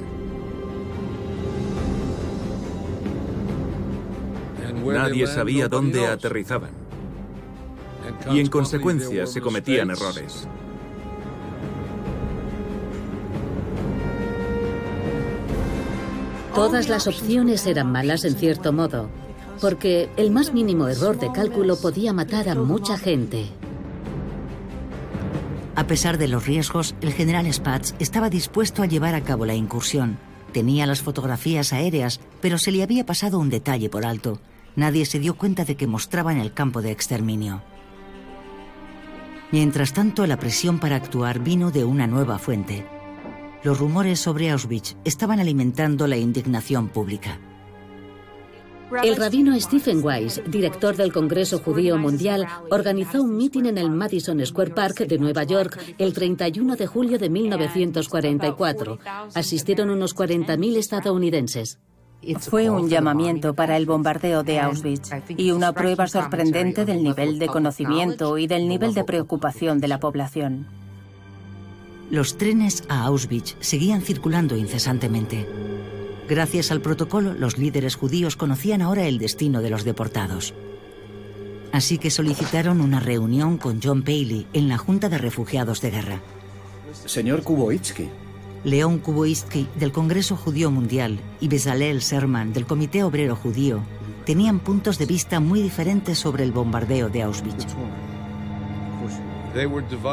S5: Nadie sabía dónde aterrizaban. Y en consecuencia se cometían errores.
S9: Todas las opciones eran malas en cierto modo, porque el más mínimo error de cálculo podía matar a mucha gente.
S1: A pesar de los riesgos, el general Spatz estaba dispuesto a llevar a cabo la incursión. Tenía las fotografías aéreas, pero se le había pasado un detalle por alto. Nadie se dio cuenta de que mostraban el campo de exterminio. Mientras tanto, la presión para actuar vino de una nueva fuente. Los rumores sobre Auschwitz estaban alimentando la indignación pública.
S9: El rabino Stephen Weiss, director del Congreso Judío Mundial, organizó un mitin en el Madison Square Park de Nueva York el 31 de julio de 1944. Asistieron unos 40.000 estadounidenses.
S3: Fue un llamamiento para el bombardeo de Auschwitz y una prueba sorprendente del nivel de conocimiento y del nivel de preocupación de la población.
S1: Los trenes a Auschwitz seguían circulando incesantemente. Gracias al protocolo, los líderes judíos conocían ahora el destino de los deportados. Así que solicitaron una reunión con John Paley en la Junta de Refugiados de Guerra.
S7: Señor Kuboitsky,
S1: León Kuboisky del Congreso Judío Mundial y Bezalel Serman del Comité Obrero Judío tenían puntos de vista muy diferentes sobre el bombardeo de Auschwitz.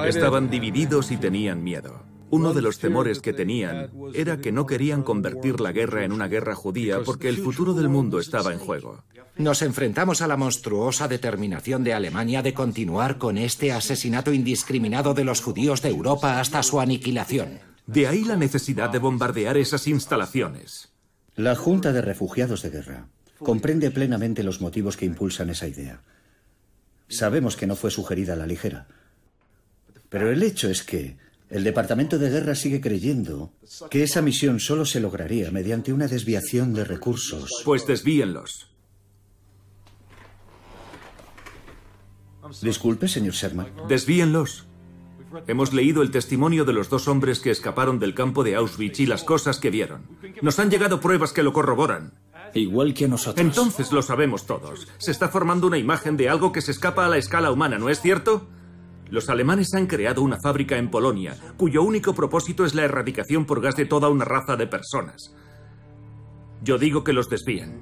S5: Estaban divididos y tenían miedo. Uno de los temores que tenían era que no querían convertir la guerra en una guerra judía porque el futuro del mundo estaba en juego.
S6: Nos enfrentamos a la monstruosa determinación de Alemania de continuar con este asesinato indiscriminado de los judíos de Europa hasta su aniquilación.
S5: De ahí la necesidad de bombardear esas instalaciones.
S7: La Junta de Refugiados de Guerra comprende plenamente los motivos que impulsan esa idea. Sabemos que no fue sugerida a la ligera. Pero el hecho es que el Departamento de Guerra sigue creyendo que esa misión solo se lograría mediante una desviación de recursos.
S5: Pues desvíenlos.
S7: Disculpe, señor Sherman.
S5: Desvíenlos. Hemos leído el testimonio de los dos hombres que escaparon del campo de Auschwitz y las cosas que vieron. Nos han llegado pruebas que lo corroboran.
S8: Igual que nosotros.
S5: Entonces lo sabemos todos. Se está formando una imagen de algo que se escapa a la escala humana, ¿no es cierto? Los alemanes han creado una fábrica en Polonia, cuyo único propósito es la erradicación por gas de toda una raza de personas. Yo digo que los desvíen.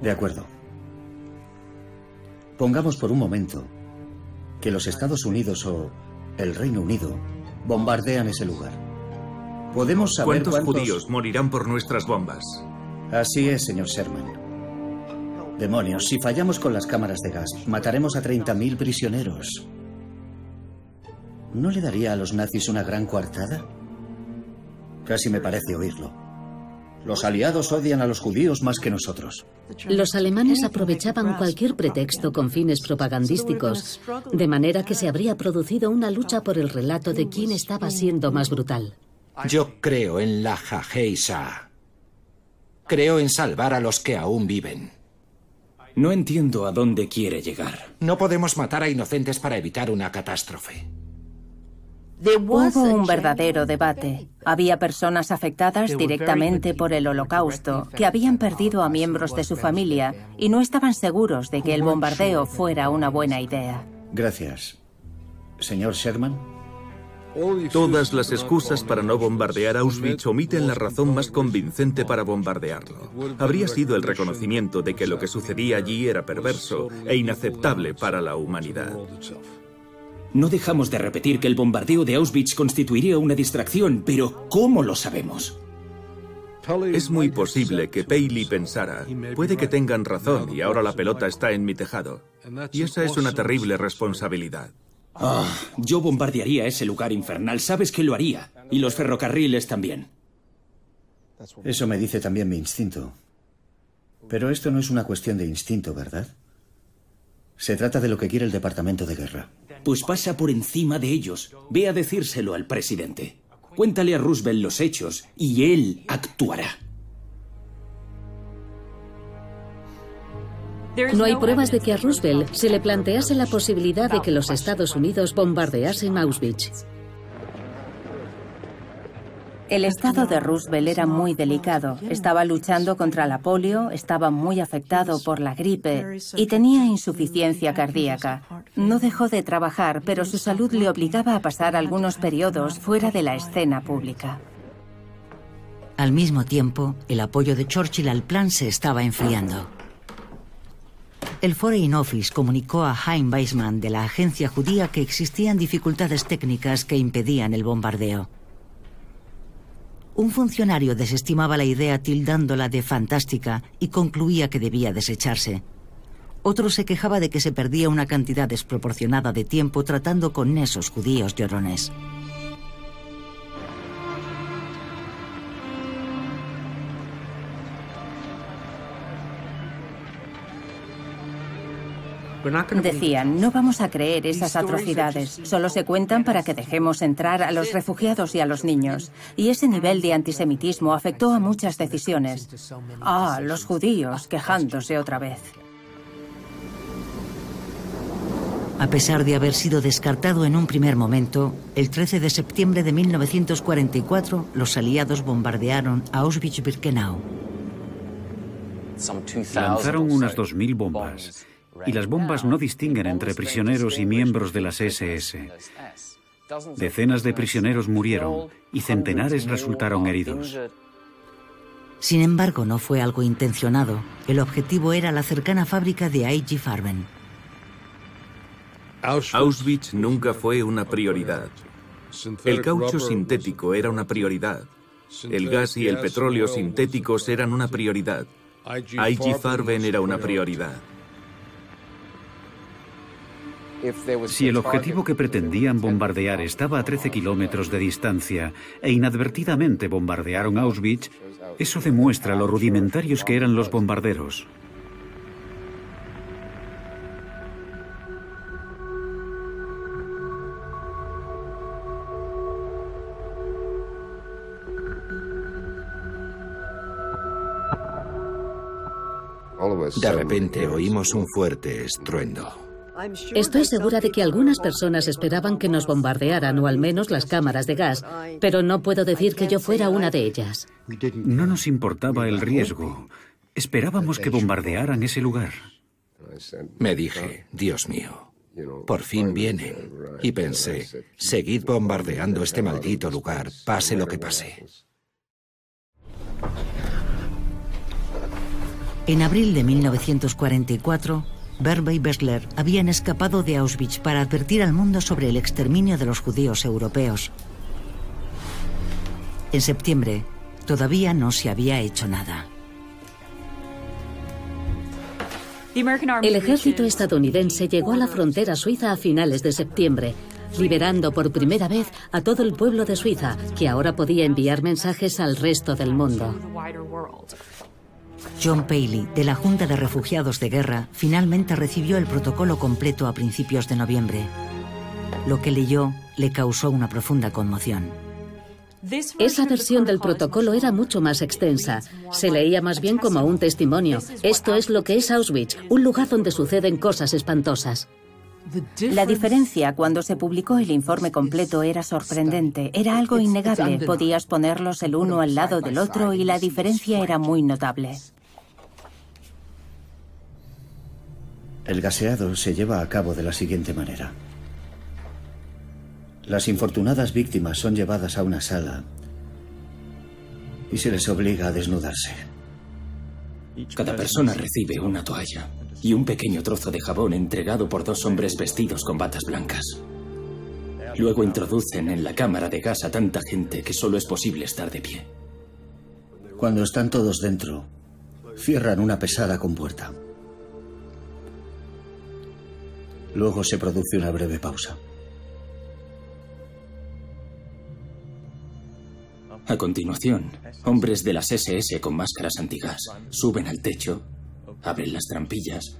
S7: De acuerdo. Pongamos por un momento que los Estados Unidos o el Reino Unido bombardean ese lugar. ¿Podemos saber
S5: ¿Cuántos, judíos morirán por nuestras bombas?
S7: Así es, señor Sherman. Demonios, si fallamos con las cámaras de gas, mataremos a 30.000 prisioneros. ¿No le daría a los nazis una gran coartada? Casi me parece oírlo. Los aliados odian a los judíos más que nosotros.
S9: Los alemanes aprovechaban cualquier pretexto con fines propagandísticos, de manera que se habría producido una lucha por el relato de quién estaba siendo más brutal.
S6: Yo creo en la Jajeisa. Creo en salvar a los que aún viven.
S8: No entiendo a dónde quiere llegar.
S6: No podemos matar a inocentes para evitar una catástrofe.
S3: Hubo un verdadero debate. Había personas afectadas directamente por el holocausto que habían perdido a miembros de su familia y no estaban seguros de que el bombardeo fuera una buena idea.
S7: Gracias. Señor Sherman.
S5: Todas las excusas para no bombardear Auschwitz omiten la razón más convincente para bombardearlo. Habría sido el reconocimiento de que lo que sucedía allí era perverso e inaceptable para la humanidad.
S8: No dejamos de repetir que el bombardeo de Auschwitz constituiría una distracción, pero ¿cómo lo sabemos?
S5: Es muy posible que Paley pensara, puede que tengan razón y ahora la pelota está en mi tejado. Y esa es una terrible responsabilidad.
S8: Ah, yo bombardearía ese lugar infernal, sabes que lo haría. Y los ferrocarriles también.
S7: Eso me dice también mi instinto. Pero esto no es una cuestión de instinto, ¿verdad? Se trata de lo que quiere el Departamento de Guerra.
S8: Pues pasa por encima de ellos. Ve a decírselo al presidente. Cuéntale a Roosevelt los hechos y él actuará.
S9: No hay pruebas de que a Roosevelt se le plantease la posibilidad de que los Estados Unidos bombardeasen Auschwitz.
S3: El estado de Roosevelt era muy delicado. Estaba luchando contra la polio, estaba muy afectado por la gripe y tenía insuficiencia cardíaca. No dejó de trabajar, pero su salud le obligaba a pasar algunos periodos fuera de la escena pública.
S1: Al mismo tiempo, el apoyo de Churchill al plan se estaba enfriando. El Foreign Office comunicó a Hein Weizmann de la agencia judía que existían dificultades técnicas que impedían el bombardeo. Un funcionario desestimaba la idea tildándola de fantástica y concluía que debía desecharse. Otro se quejaba de que se perdía una cantidad desproporcionada de tiempo tratando con esos judíos llorones.
S3: Decían, no vamos a creer esas atrocidades, solo se cuentan para que dejemos entrar a los refugiados y a los niños. Y ese nivel de antisemitismo afectó a muchas decisiones. Ah, los judíos quejándose otra vez.
S1: A pesar de haber sido descartado en un primer momento, el 13 de septiembre de 1944 los aliados bombardearon Auschwitz-Birkenau.
S2: Lanzaron unas 2.000 bombas y las bombas no distinguen entre prisioneros y miembros de las SS. Decenas de prisioneros murieron y centenares resultaron heridos.
S1: Sin embargo, no fue algo intencionado. El objetivo era la cercana fábrica de IG Farben.
S5: Auschwitz nunca fue una prioridad. El caucho sintético era una prioridad. El gas y el petróleo sintéticos eran una prioridad. IG Farben era una prioridad.
S2: Si el objetivo que pretendían bombardear estaba a 13 kilómetros de distancia e inadvertidamente bombardearon Auschwitz, eso demuestra lo rudimentarios que eran los bombarderos.
S6: De repente oímos un fuerte estruendo.
S9: Estoy segura de que algunas personas esperaban que nos bombardearan o al menos las cámaras de gas, pero no puedo decir que yo fuera una de ellas.
S2: No nos importaba el riesgo. Esperábamos que bombardearan ese lugar.
S6: Me dije, Dios mío, por fin vienen. Y pensé, seguid bombardeando este maldito lugar, pase lo que pase.
S1: En abril de 1944, Berbe y Bessler habían escapado de Auschwitz para advertir al mundo sobre el exterminio de los judíos europeos. En septiembre, todavía no se había hecho nada.
S9: El ejército estadounidense llegó a la frontera suiza a finales de septiembre, liberando por primera vez a todo el pueblo de Suiza, que ahora podía enviar mensajes al resto del mundo.
S1: John Paley, de la Junta de Refugiados de Guerra, finalmente recibió el protocolo completo a principios de noviembre. Lo que leyó le causó una profunda conmoción.
S9: Esa versión del protocolo era mucho más extensa. Se leía más bien como un testimonio. Esto es lo que es Auschwitz, un lugar donde suceden cosas espantosas.
S3: La diferencia cuando se publicó el informe completo era sorprendente, era algo innegable. Podías ponerlos el uno al lado del otro y la diferencia era muy notable.
S7: El gaseado se lleva a cabo de la siguiente manera. Las infortunadas víctimas son llevadas a una sala y se les obliga a desnudarse.
S8: Cada persona recibe una toalla y un pequeño trozo de jabón entregado por dos hombres vestidos con batas blancas. Luego introducen en la cámara de gas a tanta gente que solo es posible estar de pie.
S7: Cuando están todos dentro, cierran una pesada compuerta. Luego se produce una breve pausa.
S8: A continuación, hombres de las SS con máscaras antigas suben al techo, abren las trampillas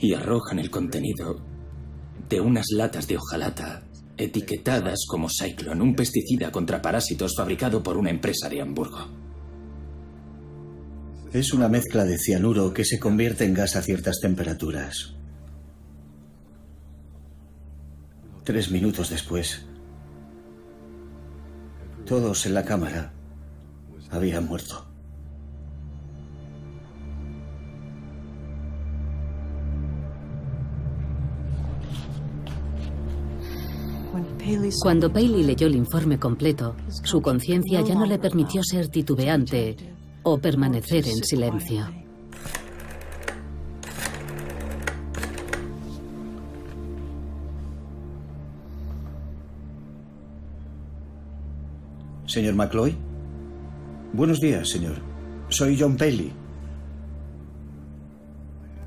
S8: y arrojan el contenido de unas latas de hojalata etiquetadas como Cyclone, un pesticida contra parásitos fabricado por una empresa de Hamburgo.
S7: Es una mezcla de cianuro que se convierte en gas a ciertas temperaturas. Tres minutos después, todos en la cámara habían muerto.
S9: Cuando Paley leyó el informe completo, su conciencia ya no le permitió ser titubeante o permanecer en silencio.
S7: Señor McCloy. Buenos días, señor. Soy John Paley.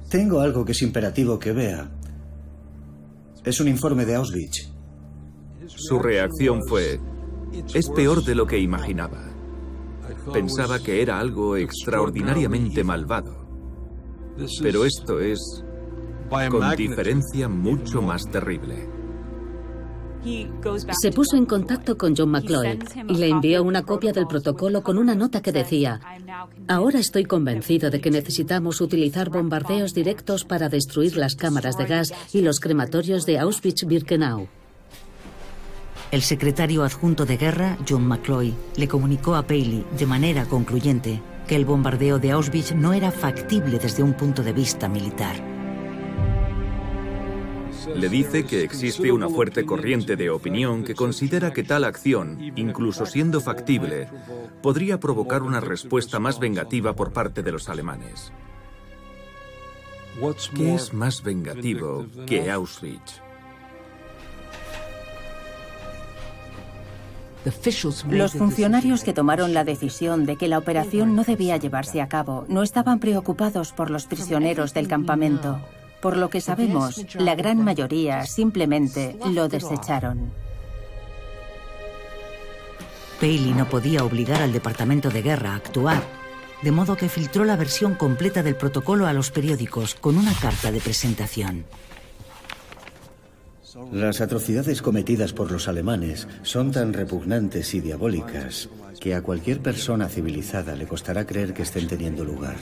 S7: Tengo algo que es imperativo que vea. Es un informe de Auschwitz.
S5: Su reacción fue, es peor de lo que imaginaba. Pensaba que era algo extraordinariamente malvado. Pero esto es, con diferencia, mucho más terrible.
S9: Se puso en contacto con John McCloy y le envió una copia del protocolo con una nota que decía, ahora estoy convencido de que necesitamos utilizar bombardeos directos para destruir las cámaras de gas y los crematorios de Auschwitz-Birkenau.
S1: El secretario adjunto de guerra, John McCloy, le comunicó a Paley de manera concluyente que el bombardeo de Auschwitz no era factible desde un punto de vista militar.
S5: Le dice que existe una fuerte corriente de opinión que considera que tal acción, incluso siendo factible, podría provocar una respuesta más vengativa por parte de los alemanes. ¿Qué es más vengativo que Auschwitz?
S3: Los funcionarios que tomaron la decisión de que la operación no debía llevarse a cabo no estaban preocupados por los prisioneros del campamento. Por lo que sabemos, la gran mayoría simplemente lo desecharon.
S1: Paley no podía obligar al Departamento de Guerra a actuar, de modo que filtró la versión completa del protocolo a los periódicos con una carta de presentación.
S7: Las atrocidades cometidas por los alemanes son tan repugnantes y diabólicas que a cualquier persona civilizada le costará creer que estén teniendo lugar.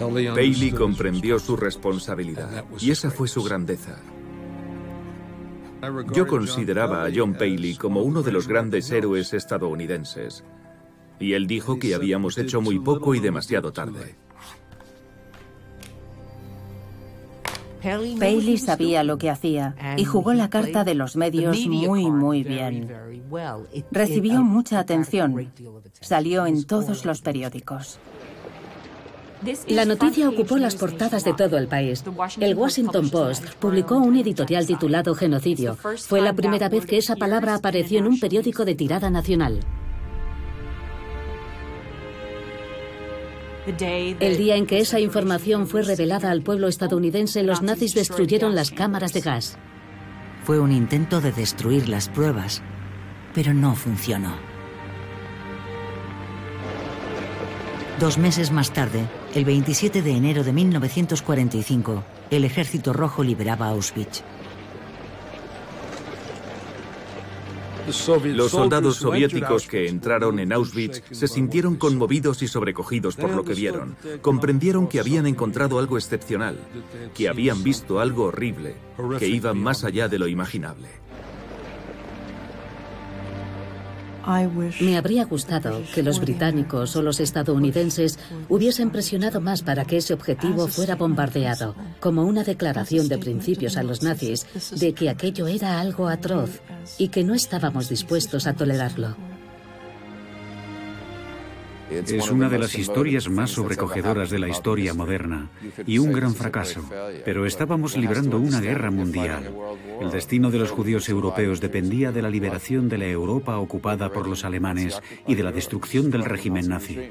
S5: Bailey comprendió su responsabilidad y esa fue su grandeza. Yo consideraba a John Paley como uno de los grandes héroes estadounidenses. Y él dijo que habíamos hecho muy poco y demasiado tarde.
S3: Paley sabía lo que hacía y jugó la carta de los medios muy, muy bien. Recibió mucha atención. Salió en todos los periódicos.
S9: La noticia ocupó las portadas de todo el país. El Washington Post publicó un editorial titulado Genocidio. Fue la primera vez que esa palabra apareció en un periódico de tirada nacional. El día en que esa información fue revelada al pueblo estadounidense, los nazis destruyeron las cámaras de gas.
S1: Fue un intento de destruir las pruebas, pero no funcionó. Dos meses más tarde, el 27 de enero de 1945, el Ejército Rojo liberaba Auschwitz.
S5: Los soldados soviéticos que entraron en Auschwitz se sintieron conmovidos y sobrecogidos por lo que vieron. Comprendieron que habían encontrado algo excepcional, que habían visto algo horrible, que iba más allá de lo imaginable.
S9: Me habría gustado que los británicos o los estadounidenses hubiesen presionado más para que ese objetivo fuera bombardeado, como una declaración de principios a los nazis de que aquello era algo atroz y que no estábamos dispuestos a tolerarlo.
S2: Es una de las historias más sobrecogedoras de la historia moderna y un gran fracaso, pero estábamos librando una guerra mundial. El destino de los judíos europeos dependía de la liberación de la Europa ocupada por los alemanes y de la destrucción del régimen nazi.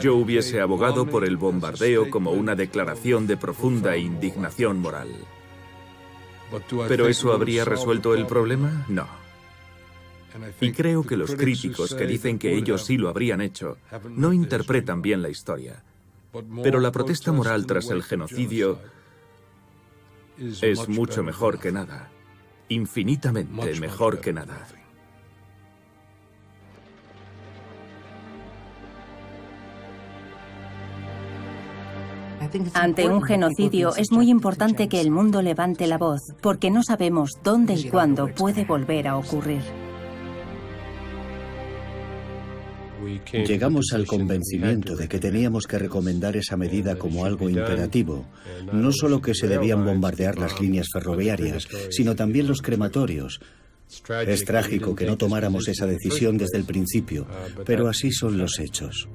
S5: Yo hubiese abogado por el bombardeo como una declaración de profunda indignación moral. ¿Pero eso habría resuelto el problema? No. Y creo que los críticos que dicen que ellos sí lo habrían hecho no interpretan bien la historia. Pero la protesta moral tras el genocidio es mucho mejor que nada. Infinitamente mejor que nada.
S3: Ante un genocidio es muy importante que el mundo levante la voz, porque no sabemos dónde y cuándo puede volver a ocurrir.
S7: Llegamos al convencimiento de que teníamos que recomendar esa medida como algo imperativo, no solo que se debían bombardear las líneas ferroviarias, sino también los crematorios. Es trágico que no tomáramos esa decisión desde el principio, pero así son los hechos.